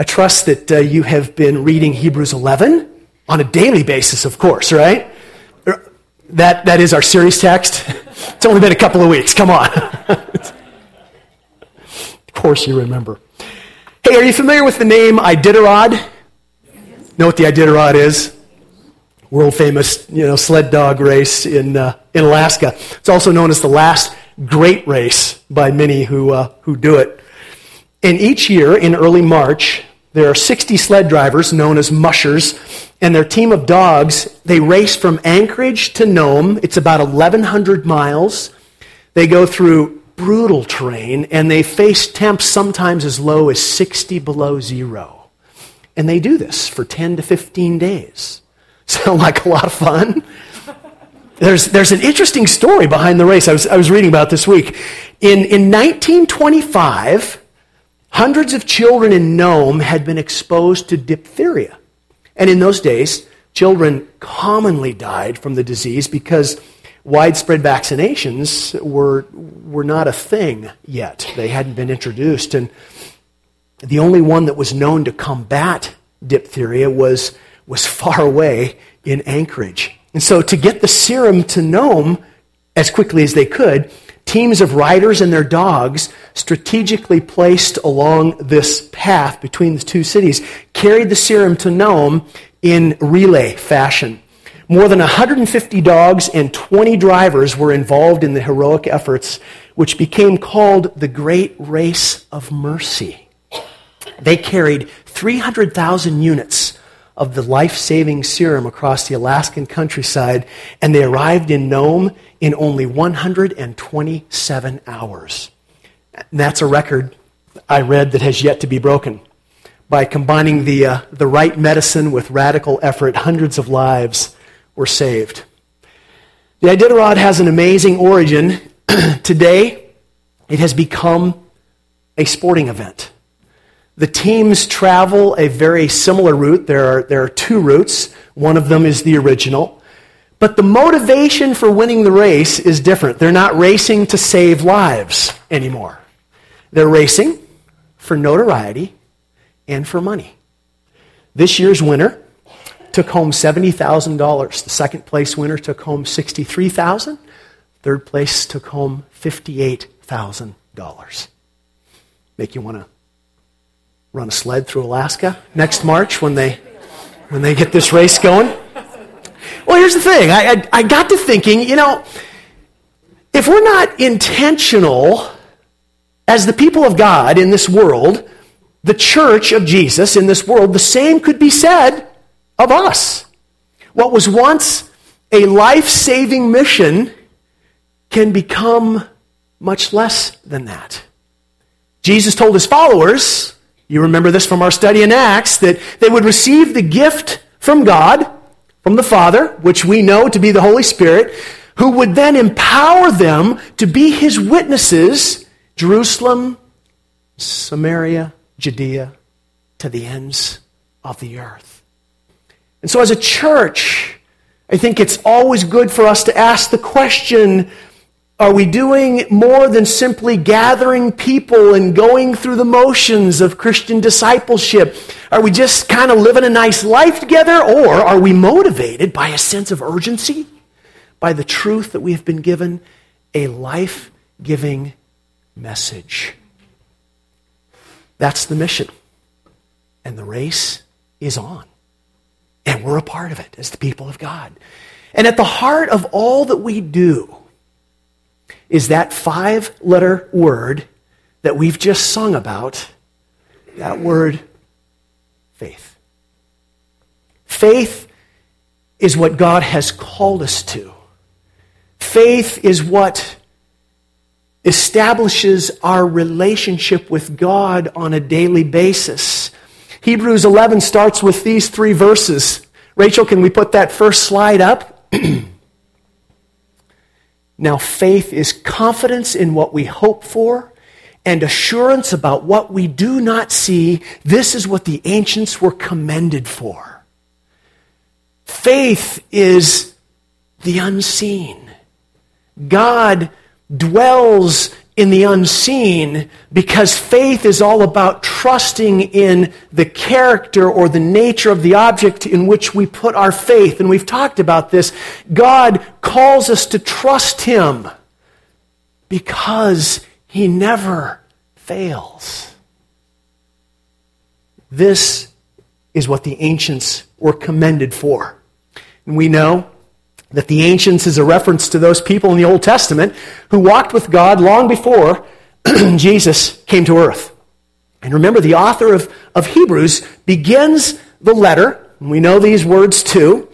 I trust that uh, you have been reading Hebrews 11 on a daily basis, of course, right? Er, that, that is our series text. It's only been a couple of weeks. Come on. of course, you remember. Hey, are you familiar with the name Iditarod? Know what the Iditarod is? World famous, you know, sled dog race in, uh, in Alaska. It's also known as the last great race by many who, uh, who do it. And each year in early March, there are 60 sled drivers known as mushers, and their team of dogs, they race from Anchorage to Nome. It's about 1,100 miles. They go through brutal terrain, and they face temps sometimes as low as 60 below zero. And they do this for 10 to 15 days. Sound like a lot of fun? There's, there's an interesting story behind the race I was, I was reading about this week. In, in 1925, hundreds of children in Nome had been exposed to diphtheria. And in those days, children commonly died from the disease because widespread vaccinations were, were not a thing yet. They hadn't been introduced. And the only one that was known to combat diphtheria was, was far away in Anchorage. And so, to get the serum to Nome as quickly as they could, teams of riders and their dogs, strategically placed along this path between the two cities, carried the serum to Nome in relay fashion. More than 150 dogs and 20 drivers were involved in the heroic efforts, which became called the Great Race of Mercy. They carried 300,000 units of the life saving serum across the Alaskan countryside, and they arrived in Nome in only 127 hours. And that's a record I read that has yet to be broken. By combining the, uh, the right medicine with radical effort, hundreds of lives were saved. The Iditarod has an amazing origin. Today, it has become a sporting event. The teams travel a very similar route. There are, there are two routes. One of them is the original. But the motivation for winning the race is different. They're not racing to save lives anymore. They're racing for notoriety and for money. This year's winner took home $70,000. The second place winner took home $63,000. Third place took home $58,000. Make you want to run a sled through Alaska next March when they, when they get this race going. Well, here's the thing. I, I, I got to thinking, you know, if we're not intentional as the people of God in this world, the church of Jesus in this world, the same could be said of us. What was once a life saving mission can become much less than that. Jesus told his followers, you remember this from our study in Acts, that they would receive the gift from God, from the Father, which we know to be the Holy Spirit, who would then empower them to be his witnesses, Jerusalem, Samaria, Judea, to the ends of the earth. And so, as a church, I think it's always good for us to ask the question are we doing more than simply gathering people and going through the motions of Christian discipleship? Are we just kind of living a nice life together? Or are we motivated by a sense of urgency? By the truth that we have been given a life giving message? That's the mission. And the race is on. And we're a part of it as the people of God. And at the heart of all that we do, is that five letter word that we've just sung about, that word, faith. Faith is what God has called us to. Faith is what establishes our relationship with God on a daily basis. Hebrews 11 starts with these three verses. Rachel, can we put that first slide up? Now, faith is confidence in what we hope for and assurance about what we do not see. This is what the ancients were commended for. Faith is the unseen. God dwells in the unseen because faith is all about trusting in the character or the nature of the object in which we put our faith. And we've talked about this. God calls us to trust Him because He never fails. This is what the ancients were commended for. And we know that the ancients is a reference to those people in the Old Testament who walked with God long before Jesus came to earth. And remember, the author of, of Hebrews begins the letter, and we know these words too,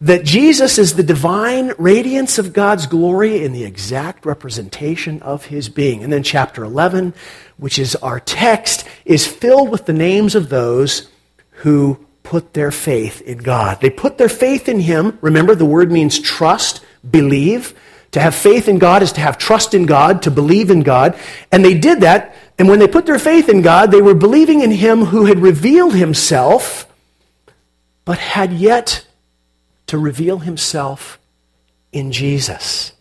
that Jesus is the divine radiance of God's glory in the exact representation of his being. And then chapter 11, which is our text, is filled with the names of those who put their faith in God. They put their faith in Him. Remember, the word means trust, believe. To have faith in God is to have trust in God, to believe in God. And they did that. And when they put their faith in God, they were believing in Him who had revealed Himself, but had yet to reveal Himself in Jesus.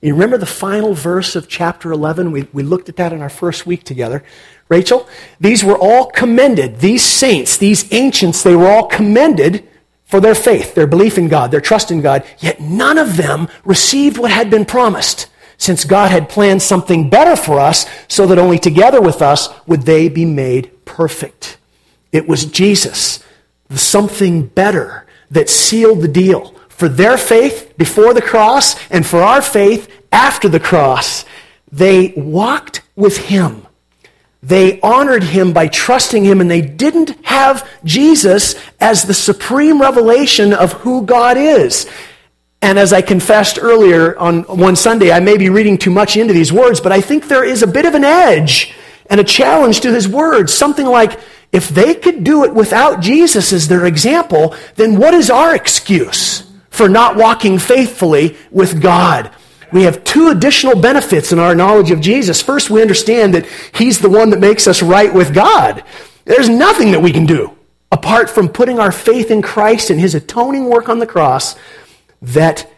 You remember the final verse of chapter 11? We, we looked at that in our first week together. Rachel, these were all commended. These saints, these ancients, they were all commended for their faith, their belief in God, their trust in God, yet none of them received what had been promised, since God had planned something better for us, so that only together with us would they be made perfect. It was Jesus, the something better, that sealed the deal for their faith before the cross and for our faith after the cross. They walked with Him they honored him by trusting him, and they didn't have Jesus as the supreme revelation of who God is. And as I confessed earlier on one Sunday, I may be reading too much into these words, but I think there is a bit of an edge and a challenge to his words. Something like, if they could do it without Jesus as their example, then what is our excuse for not walking faithfully with God? we have two additional benefits in our knowledge of Jesus. First, we understand that He's the one that makes us right with God. There's nothing that we can do apart from putting our faith in Christ and His atoning work on the cross that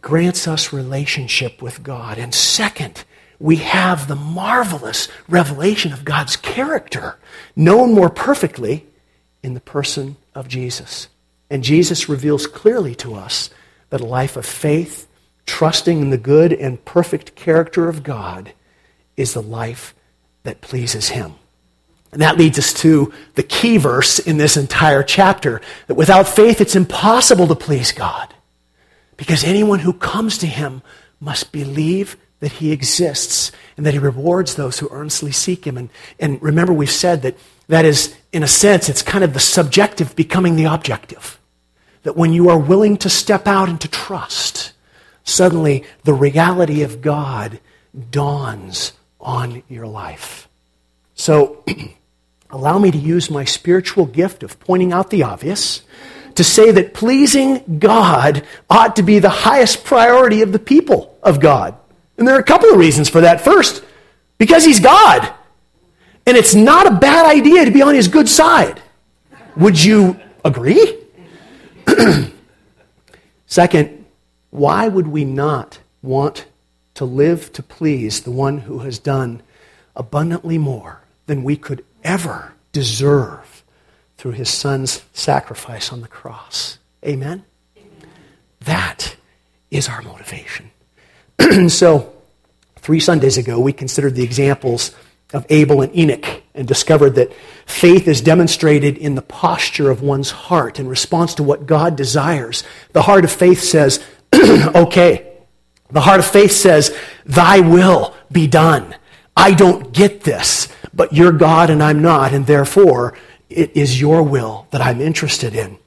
grants us relationship with God. And second, we have the marvelous revelation of God's character, known more perfectly in the person of Jesus. And Jesus reveals clearly to us that a life of faith trusting in the good and perfect character of God is the life that pleases Him. And that leads us to the key verse in this entire chapter that without faith it's impossible to please God. Because anyone who comes to Him must believe that He exists and that He rewards those who earnestly seek Him. And, and remember, we've said that that is, in a sense, it's kind of the subjective becoming the objective. That when you are willing to step out and to trust, suddenly the reality of God dawns on your life. So, allow me to use my spiritual gift of pointing out the obvious to say that pleasing God ought to be the highest priority of the people of God. And there are a couple of reasons for that. First, because He's God. And it's not a bad idea to be on His good side. Would you agree? Second, why would we not want to live to please the one who has done abundantly more than we could ever deserve through his son's sacrifice on the cross? Amen? That is our motivation. so, three Sundays ago, we considered the examples of Abel and Enoch and discovered that faith is demonstrated in the posture of one's heart in response to what God desires. The heart of faith says, okay. The heart of faith says, Thy will be done. I don't get this, but you're God and I'm not, and therefore it is your will that I'm interested in.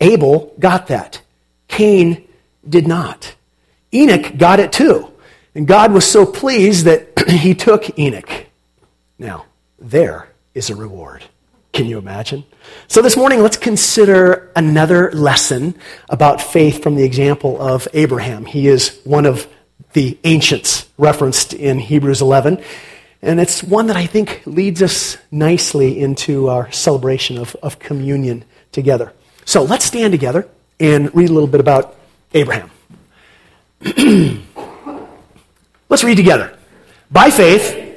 Abel got that. Cain did not. Enoch got it too. And God was so pleased that he took Enoch. Now, there is a reward. Can you imagine? So, this morning, let's consider another lesson about faith from the example of Abraham. He is one of the ancients referenced in Hebrews 11. And it's one that I think leads us nicely into our celebration of, of communion together. So, let's stand together and read a little bit about Abraham. let's read together. By faith,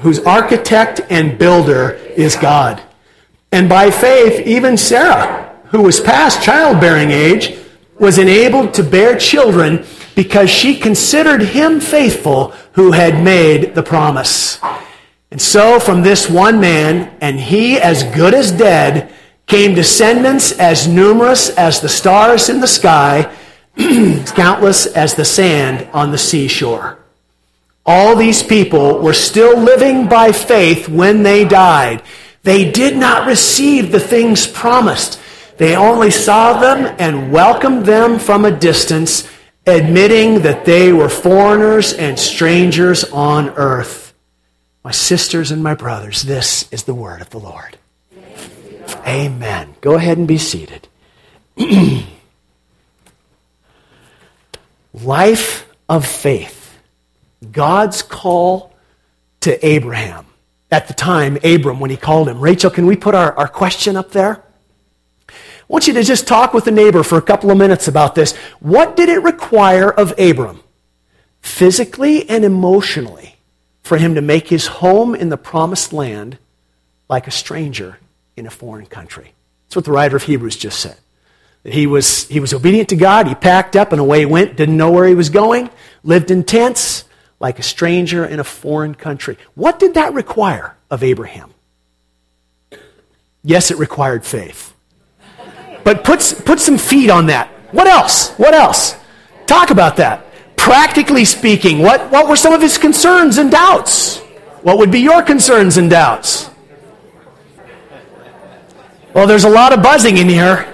whose architect and builder is God. And by faith, even Sarah, who was past childbearing age, was enabled to bear children because she considered him faithful who had made the promise. And so from this one man, and he as good as dead, came descendants as numerous as the stars in the sky, countless as the sand on the seashore. All these people were still living by faith when they died. They did not receive the things promised. They only saw them and welcomed them from a distance, admitting that they were foreigners and strangers on earth. My sisters and my brothers, this is the word of the Lord. Amen. Go ahead and be seated. Life of faith. God's call to Abraham. At the time, Abram, when he called him. Rachel, can we put our, our question up there? I want you to just talk with a neighbor for a couple of minutes about this. What did it require of Abram, physically and emotionally, for him to make his home in the promised land like a stranger in a foreign country. That's what the writer of Hebrews just said. He was, he was obedient to God, he packed up and away he went, didn't know where he was going, lived in tents like a stranger in a foreign country. What did that require of Abraham? Yes, it required faith. But put, put some feet on that. What else? What else? Talk about that practically speaking, what, what were some of his concerns and doubts? What would be your concerns and doubts? Well, there's a lot of buzzing in here.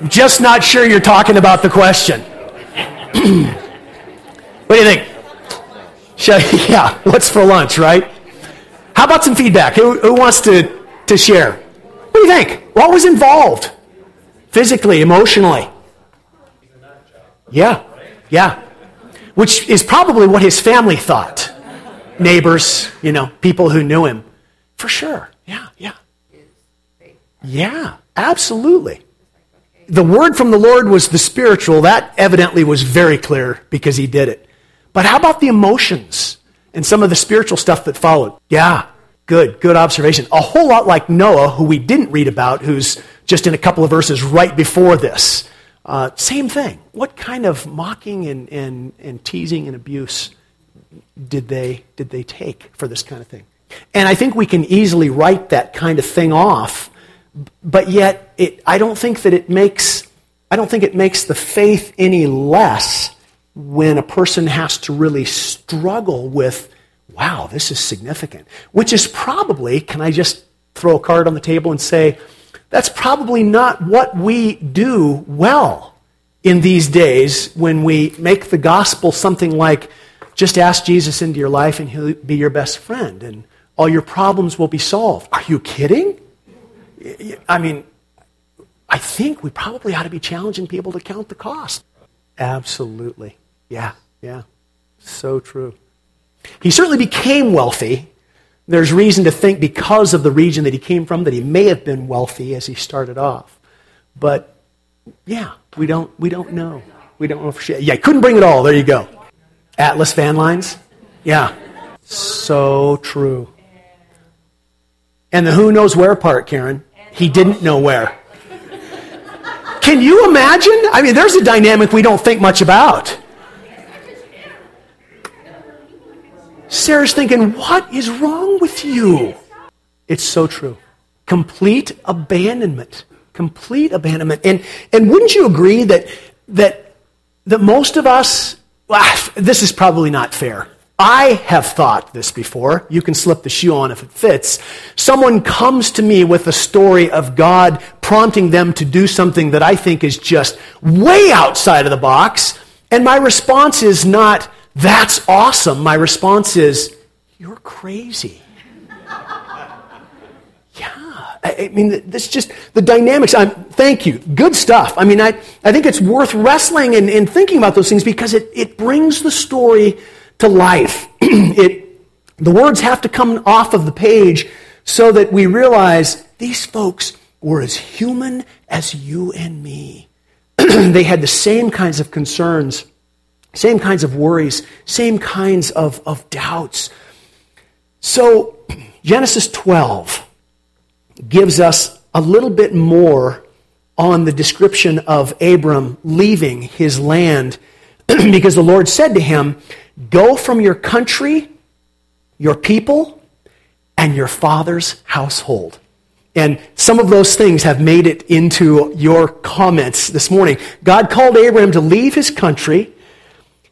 I'm just not sure you're talking about the question. what do you think? Yeah, what's for lunch, right? How about some feedback? Who, who wants to, to share? What do you think? What was involved? Physically, emotionally? Yeah. Yeah. Which is probably what his family thought. Neighbors, you know, people who knew him. For sure. Yeah, yeah. Yeah, absolutely. The word from the Lord was the spiritual. That evidently was very clear because he did it. But how about the emotions and some of the spiritual stuff that followed? Yeah, good, good observation. A whole lot like Noah, who we didn't read about, who's just in a couple of verses right before this. Uh, same thing. What kind of mocking and, and, and teasing and abuse did they, did they take for this kind of thing? And I think we can easily write that kind of thing off, but yet it, I don't think that it makes, I don't think it makes the faith any less when a person has to really struggle with, wow, this is significant. Which is probably, can I just throw a card on the table and say, that's probably not what we do well in these days when we make the gospel something like just ask Jesus into your life and he'll be your best friend and all your problems will be solved. Are you kidding? I mean, I think we probably ought to be challenging people to count the cost. Absolutely. Yeah, yeah. So true. He certainly became wealthy there's reason to think because of the region that he came from that he may have been wealthy as he started off. But yeah, we don't, we don't know. We don't know for sure. Yeah, couldn't bring it all. There you go. Atlas van lines? Yeah. So true. And the who knows where part, Karen. He didn't know where. Can you imagine? I mean, there's a dynamic we don't think much about. Sarah's thinking, What is wrong with you? It's so true. Complete abandonment. Complete abandonment. And, and wouldn't you agree that, that, that most of us, well, this is probably not fair. I have thought this before. You can slip the shoe on if it fits. Someone comes to me with a story of God prompting them to do something that I think is just way outside of the box. And my response is not, that's awesome. My response is, You're crazy. Yeah. I, I, mean, this just, the dynamics. I'm, thank you. Good stuff. I mean, I, I think it's worth wrestling and, and thinking about those things because it, it brings the story to life. it, the words have to come off of the page so that we realize these folks were as human as you and me. they had the same kinds of concerns, same kinds of worries, same kinds of, of doubts. So, Genesis 12 gives us a little bit more on the description of Abram leaving his land because the Lord said to him, Go from your country, your people, and your father's household. And some of those things have made it into your comments this morning. God called Abraham to leave his country,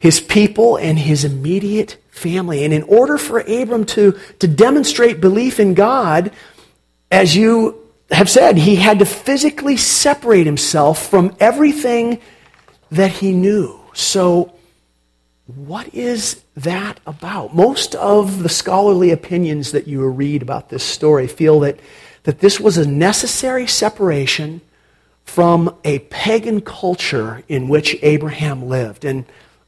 his people, and his immediate family. And in order for Abram to, to demonstrate belief in God, as you have said, he had to physically separate himself from everything that he knew. So, what is that about? Most of the scholarly opinions that you read about this story feel that, that this was a necessary separation from a pagan culture in which Abraham lived. And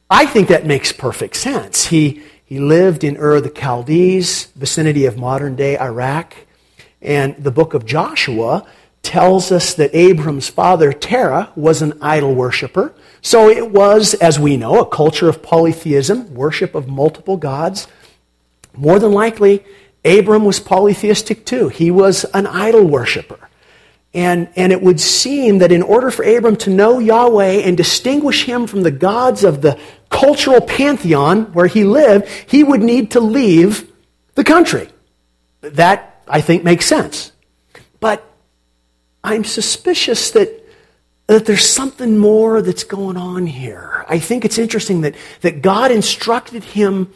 I think that makes perfect sense. He, he lived in Ur the Chaldees, vicinity of modern day Iraq. And the book of Joshua tells us that Abram's father, Terah, was an idol worshiper. So it was, as we know, a culture of polytheism, worship of multiple gods. More than likely, Abram was polytheistic too. He was an idol worshiper. And, and it would seem that in order for Abram to know Yahweh and distinguish him from the gods of the cultural pantheon where he lived, he would need to leave the country. That I think makes sense. But I'm suspicious that, that there's something more that's going on here. I think it's interesting that, that God instructed him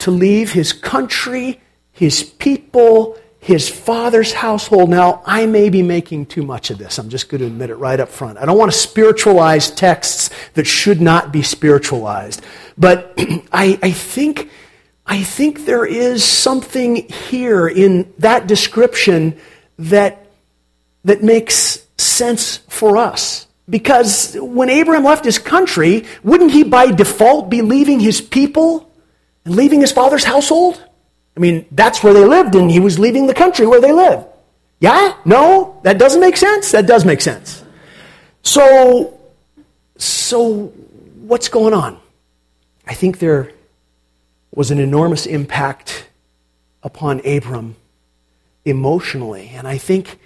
to leave his country, his people, his father's household. Now, I may be making too much of this. I'm just going to admit it right up front. I don't want to spiritualize texts that should not be spiritualized. But I, I think I think there is something here in that description that, that makes sense for us. Because when Abraham left his country, wouldn't he by default be leaving his people and leaving his father's household? I mean, that's where they lived, and he was leaving the country where they lived. Yeah? No? That doesn't make sense? That does make sense. So, so what's going on? I think there was an enormous impact upon Abram emotionally. And I think,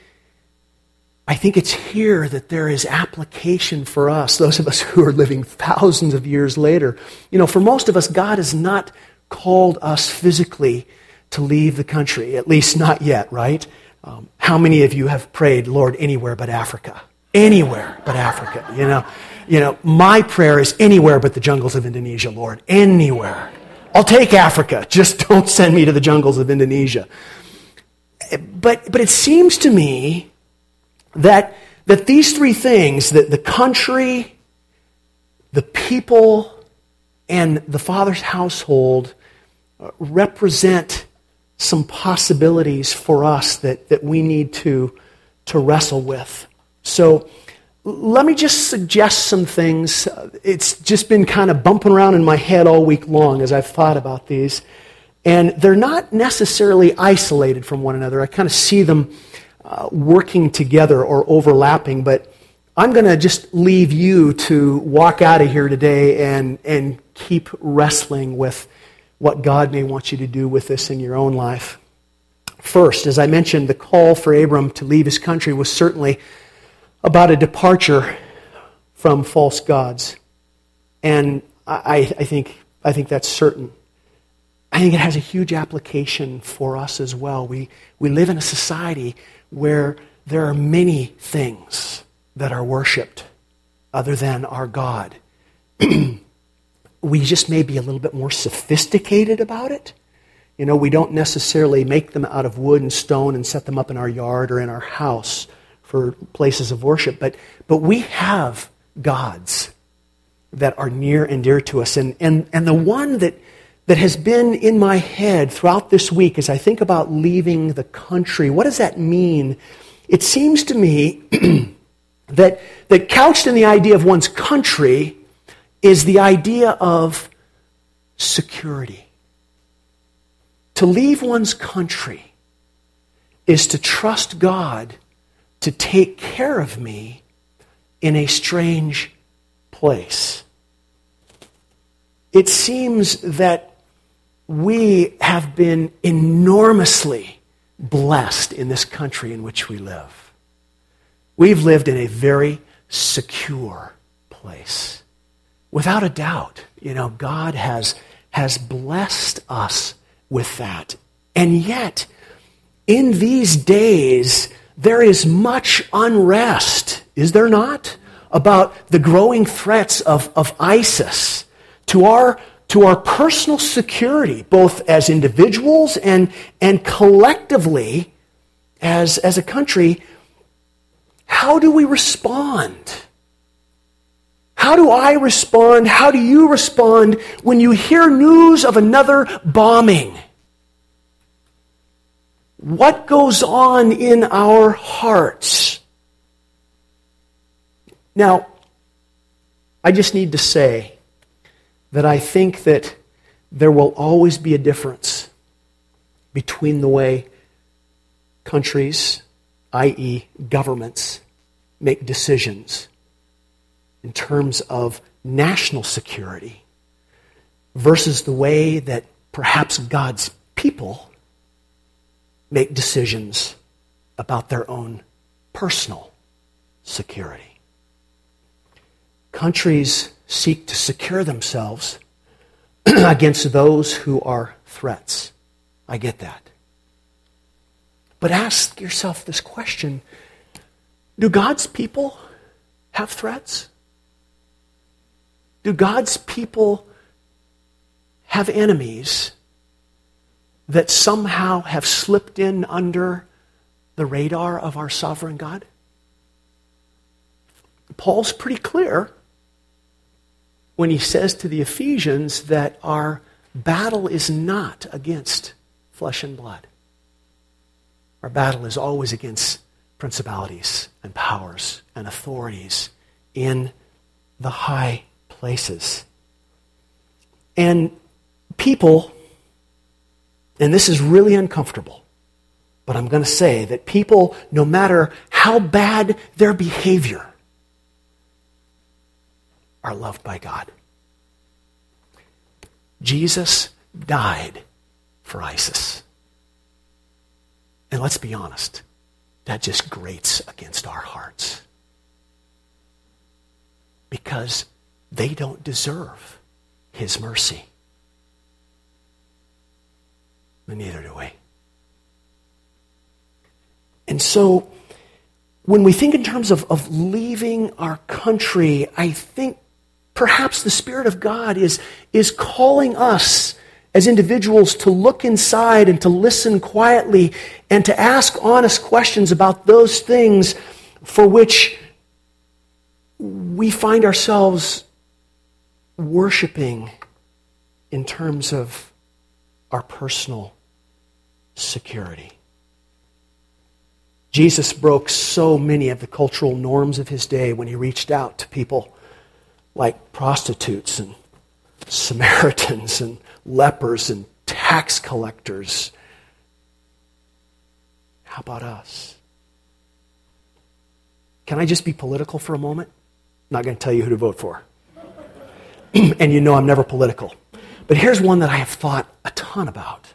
I think it's here that there is application for us, those of us who are living thousands of years later. You know, for most of us, God has not called us physically to leave the country, at least not yet, right? Um, how many of you have prayed, Lord, anywhere but Africa? Anywhere but Africa, you know? You know, my prayer is anywhere but the jungles of Indonesia, Lord. Anywhere. I'll take Africa. Just don't send me to the jungles of Indonesia. But, but it seems to me that, that these three things that the country, the people, and the Father's household uh, represent some possibilities for us that, that we need to, to wrestle with. So, let me just suggest some things. It's just been kind of bumping around in my head all week long as I've thought about these. And they're not necessarily isolated from one another. I kind of see them uh, working together or overlapping, but I'm going to just leave you to walk out of here today and, and keep wrestling with what God may want you to do with this in your own life. First, as I mentioned, the call for Abram to leave his country was certainly about a departure from false gods. And I, I, think, I think that's certain. I think it has a huge application for us as well. We, we live in a society where there are many things that are worshiped other than our God. we just may be a little bit more sophisticated about it. You know, we don't necessarily make them out of wood and stone and set them up in our yard or in our house for places of worship, but, but we have gods that are near and dear to us. And, and, and the one that, that has been in my head throughout this week as I think about leaving the country. What does that mean? It seems to me that, that couched in the idea of one's country is the idea of security. To leave one's country is to trust God to take care of me in a strange place. It seems that we have been enormously blessed in this country in which we live. We've lived in a very secure place. Without a doubt, you know, God has, has blessed us with that. And yet, in these days, there is much unrest, is there not? About the growing threats of, of ISIS to our to our personal security, both as individuals and, and collectively as, as a country, how do we respond? How do I respond? How do you respond when you hear news of another bombing? What goes on in our hearts? Now, I just need to say that I think that there will always be a difference between the way countries, i.e., governments, make decisions in terms of national security versus the way that perhaps God's people make decisions about their own personal security. Countries seek to secure themselves against those who are threats. I get that. But ask yourself this question Do God's people have threats? Do God's people have enemies that somehow have slipped in under the radar of our sovereign God? Paul's pretty clear when he says to the Ephesians that our battle is not against flesh and blood. Our battle is always against principalities and powers and authorities in the high places. And people, and this is really uncomfortable, but I'm going to say that people, no matter how bad their behavior, are loved by God. Jesus died for ISIS. And let's be honest, that just grates against our hearts. Because they don't deserve his mercy. And neither do we. And so, when we think in terms of, of leaving our country, I think Perhaps the Spirit of God is, is calling us as individuals to look inside and to listen quietly and to ask honest questions about those things for which we find ourselves worshiping in terms of our personal security. Jesus broke so many of the cultural norms of his day when he reached out to people like prostitutes and Samaritans and lepers and tax collectors. How about us? Can I just be political for a moment? I'm not going to tell you who to vote for. and you know I'm never political. But here's one that I have thought a ton about.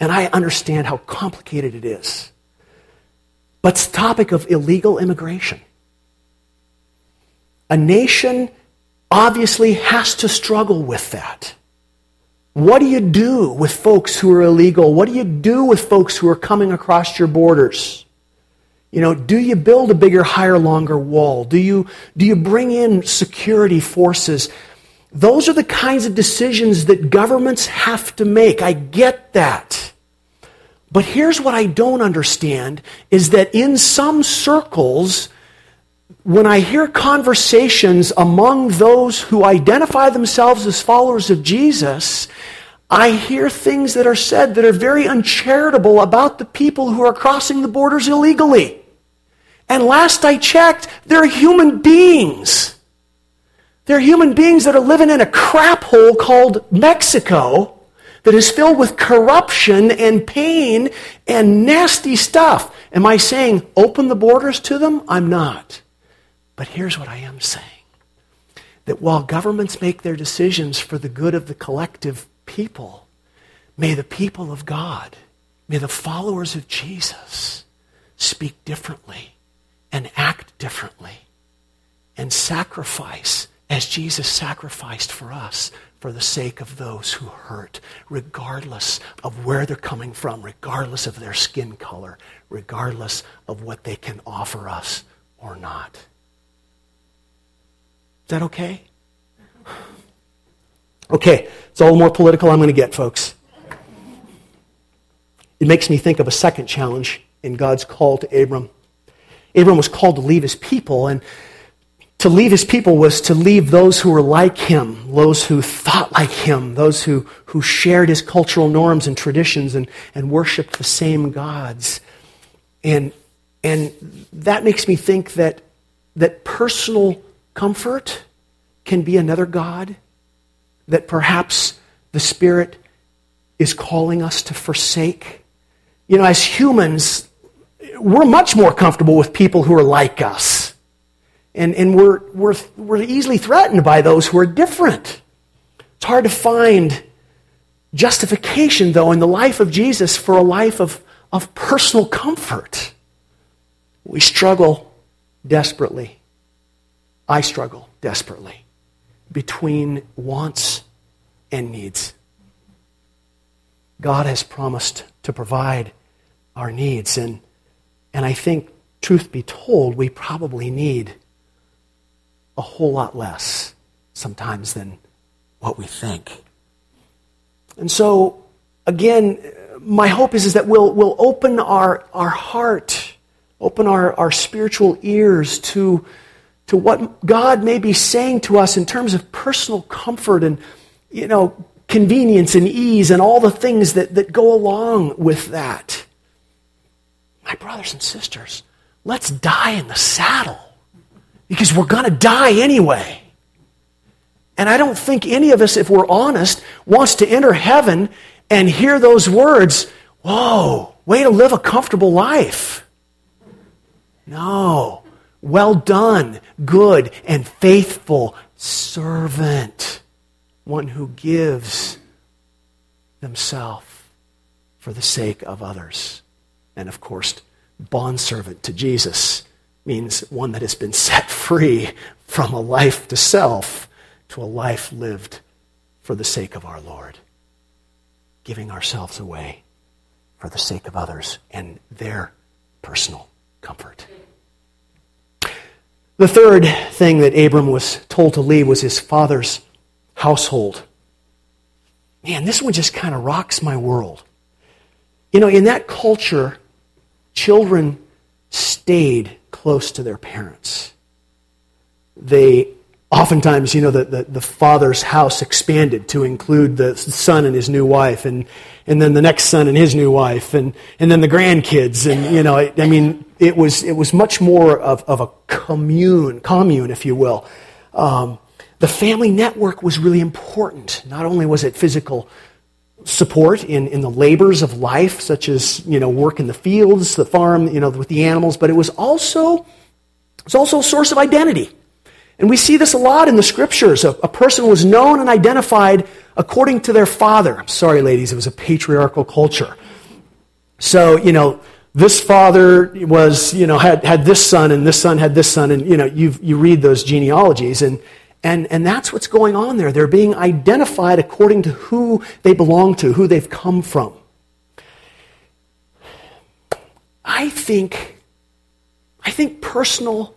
And I understand how complicated it is. But it's the topic of illegal immigration. A nation obviously has to struggle with that. What do you do with folks who are illegal? What do you do with folks who are coming across your borders? You know, do you build a bigger, higher, longer wall? Do you, do you bring in security forces? Those are the kinds of decisions that governments have to make. I get that. But here's what I don't understand is that in some circles, when I hear conversations among those who identify themselves as followers of Jesus, I hear things that are said that are very uncharitable about the people who are crossing the borders illegally. And last I checked, they're human beings. They're human beings that are living in a crap hole called Mexico that is filled with corruption and pain and nasty stuff. Am I saying open the borders to them? I'm not. But here's what I am saying that while governments make their decisions for the good of the collective people, may the people of God, may the followers of Jesus speak differently and act differently and sacrifice as Jesus sacrificed for us for the sake of those who hurt, regardless of where they're coming from, regardless of their skin color, regardless of what they can offer us or not. Is that okay? Okay, it's all the more political I'm going to get, folks. It makes me think of a second challenge in God's call to Abram. Abram was called to leave his people, and to leave his people was to leave those who were like him, those who thought like him, those who, who shared his cultural norms and traditions and, and worshiped the same gods. And, and that makes me think that, that personal comfort can be another God, that perhaps the Spirit is calling us to forsake. You know, as humans, we're much more comfortable with people who are like us and, and we're, we're, we're easily threatened by those who are different. It's hard to find justification, though, in the life of Jesus for a life of, of personal comfort. We struggle desperately. I struggle desperately between wants and needs. God has promised to provide our needs, and, and I think, truth be told, we probably need a whole lot less sometimes than what we think. And so, again, my hope is, is that we'll, we'll open our, our heart, open our, our spiritual ears to, to what God may be saying to us in terms of personal comfort and, you know, convenience and ease and all the things that, that go along with that. My brothers and sisters, let's die in the saddle because we're going to die anyway. And I don't think any of us, if we're honest, wants to enter heaven and hear those words, whoa, way to live a comfortable life. No. Well done, good and faithful servant. One who gives himself for the sake of others. And of course, bondservant to Jesus means one that has been set free from a life to self to a life lived for the sake of our Lord, giving ourselves away for the sake of others and their personal comfort. The third thing that Abram was told to leave was his father's household. Man, this one just kind of rocks my world. You know, in that culture, children stayed close to their parents. They oftentimes, you know, the, the, the, father's house expanded to include the son and his new wife, and, and then the next son and his new wife, and, and then the grandkids. And, you know, I, I mean, it was, it was much more of, of a commune, commune, if you will. Um, the family network was really important. Not only was it physical support in, in the labors of life, such as you know work in the fields, the farm, you know, with the animals, but it was also it's also a source of identity. And we see this a lot in the scriptures. A, a, person was known and identified according to their father. I'm sorry, ladies, it was a patriarchal culture. So, you know, this father was, you know, had, had this son and this son had this son, and, you know, you you read those genealogies, and, and, and that's what's going on there. They're being identified according to who they belong to, who they've come from. I think, I think personal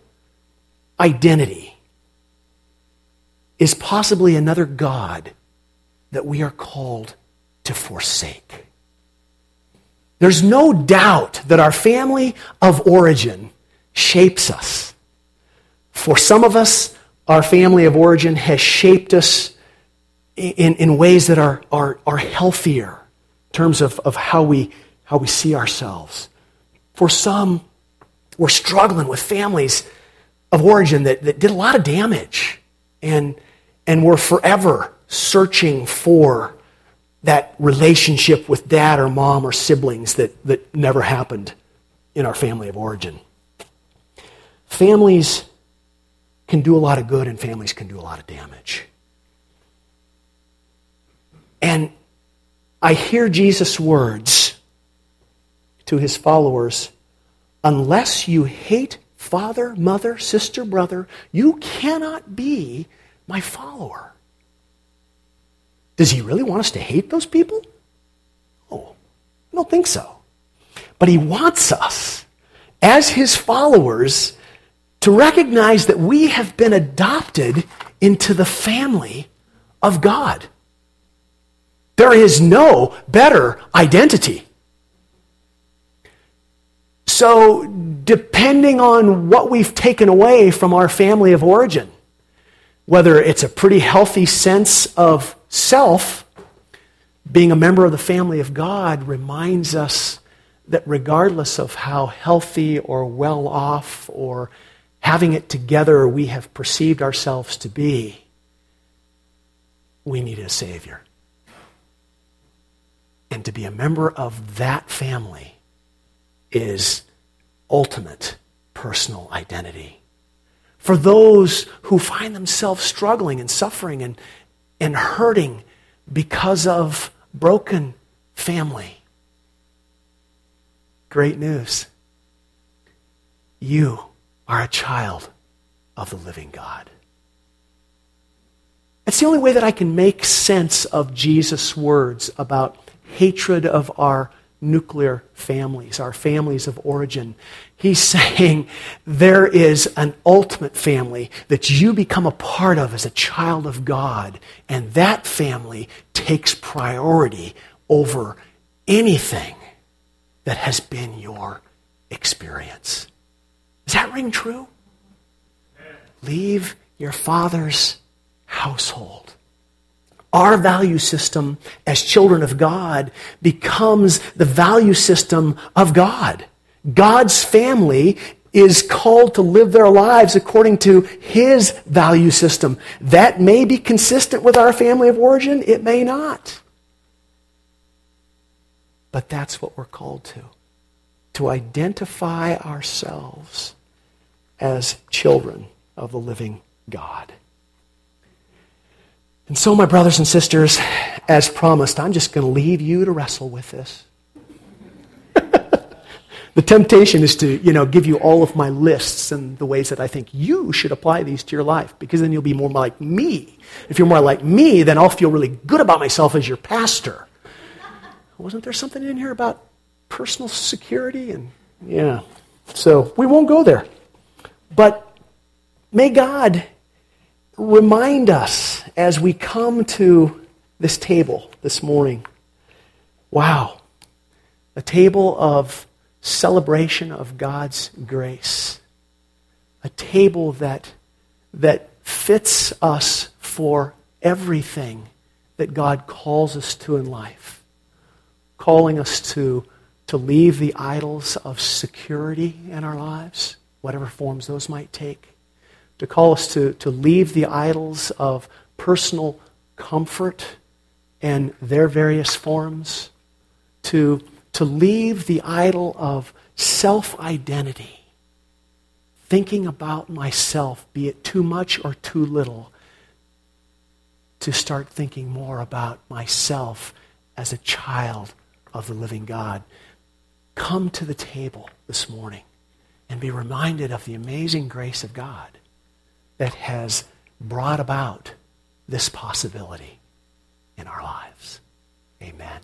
identity is possibly another God that we are called to forsake. There's no doubt that our family of origin shapes us. For some of us, our family of origin has shaped us in, in ways that are, are, are healthier in terms of, of how, we, how we see ourselves. For some, we're struggling with families of origin that, that did a lot of damage. And, and we're forever searching for that relationship with dad or mom or siblings that, that never happened in our family of origin. Families can do a lot of good and families can do a lot of damage. And I hear Jesus' words to his followers unless you hate father, mother, sister, brother, you cannot be my follower. Does he really want us to hate those people? Oh, I don't think so. But he wants us, as his followers, to recognize that we have been adopted into the family of God. There is no better identity. So, depending on what we've taken away from our family of origin, whether it's a pretty healthy sense of self, being a member of the family of God reminds us that regardless of how healthy or well off or having it together we have perceived ourselves to be, we need a Savior. And to be a member of that family is ultimate personal identity. For those who find themselves struggling and suffering and, and hurting because of broken family, great news. You are a child of the living God. It's the only way that I can make sense of Jesus' words about hatred of our nuclear families, our families of origin. He's saying there is an ultimate family that you become a part of as a child of God, and that family takes priority over anything that has been your experience. Does that ring true? Leave your father's household our value system as children of God becomes the value system of God. God's family is called to live their lives according to his value system. That may be consistent with our family of origin, it may not. But that's what we're called to to identify ourselves as children of the living God. And so, my brothers and sisters, as promised, I'm just going to leave you to wrestle with this. the temptation is to, you know, give you all of my lists and the ways that I think you should apply these to your life, because then you'll be more like me. If you're more like me, then I'll feel really good about myself as your pastor. Wasn't there something in here about personal security? And yeah. So we won't go there. But may God remind us as we come to this table this morning. Wow, a table of celebration of God's grace, a table that, that fits us for everything that God calls us to in life, calling us to, to leave the idols of security in our lives, whatever forms those might take to call us to, to leave the idols of personal comfort and their various forms, to, to leave the idol of self identity, thinking about myself, be it too much or too little, to start thinking more about myself as a child of the living God. Come to the table this morning and be reminded of the amazing grace of God that has brought about this possibility in our lives. Amen.